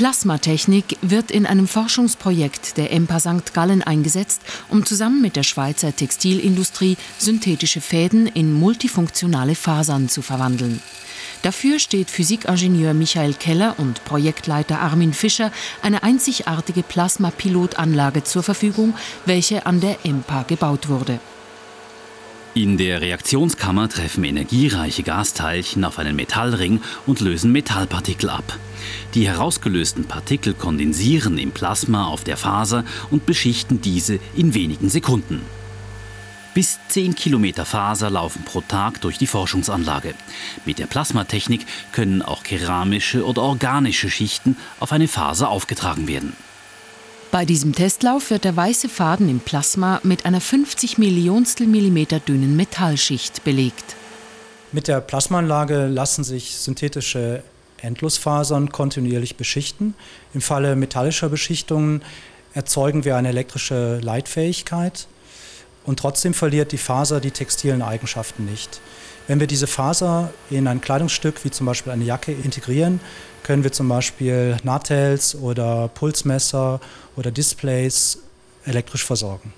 Plasmatechnik wird in einem Forschungsprojekt der EMPA St. Gallen eingesetzt, um zusammen mit der Schweizer Textilindustrie synthetische Fäden in multifunktionale Fasern zu verwandeln. Dafür steht Physikingenieur Michael Keller und Projektleiter Armin Fischer eine einzigartige Plasmapilotanlage zur Verfügung, welche an der EMPA gebaut wurde. In der Reaktionskammer treffen energiereiche Gasteilchen auf einen Metallring und lösen Metallpartikel ab. Die herausgelösten Partikel kondensieren im Plasma auf der Faser und beschichten diese in wenigen Sekunden. Bis 10 Kilometer Faser laufen pro Tag durch die Forschungsanlage. Mit der Plasmatechnik können auch keramische oder organische Schichten auf eine Faser aufgetragen werden. Bei diesem Testlauf wird der weiße Faden im Plasma mit einer 50 Millionstel Millimeter dünnen Metallschicht belegt. Mit der Plasmaanlage lassen sich synthetische Endlosfasern kontinuierlich beschichten. Im Falle metallischer Beschichtungen erzeugen wir eine elektrische Leitfähigkeit und trotzdem verliert die Faser die textilen Eigenschaften nicht. Wenn wir diese Faser in ein Kleidungsstück wie zum Beispiel eine Jacke integrieren, können wir zum Beispiel Nahtels oder Pulsmesser oder Displays elektrisch versorgen.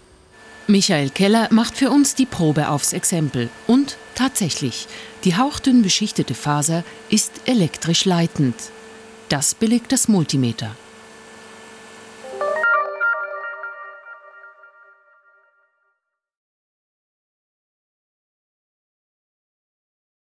Michael Keller macht für uns die Probe aufs Exempel. Und tatsächlich, die hauchdünn beschichtete Faser ist elektrisch leitend. Das belegt das Multimeter.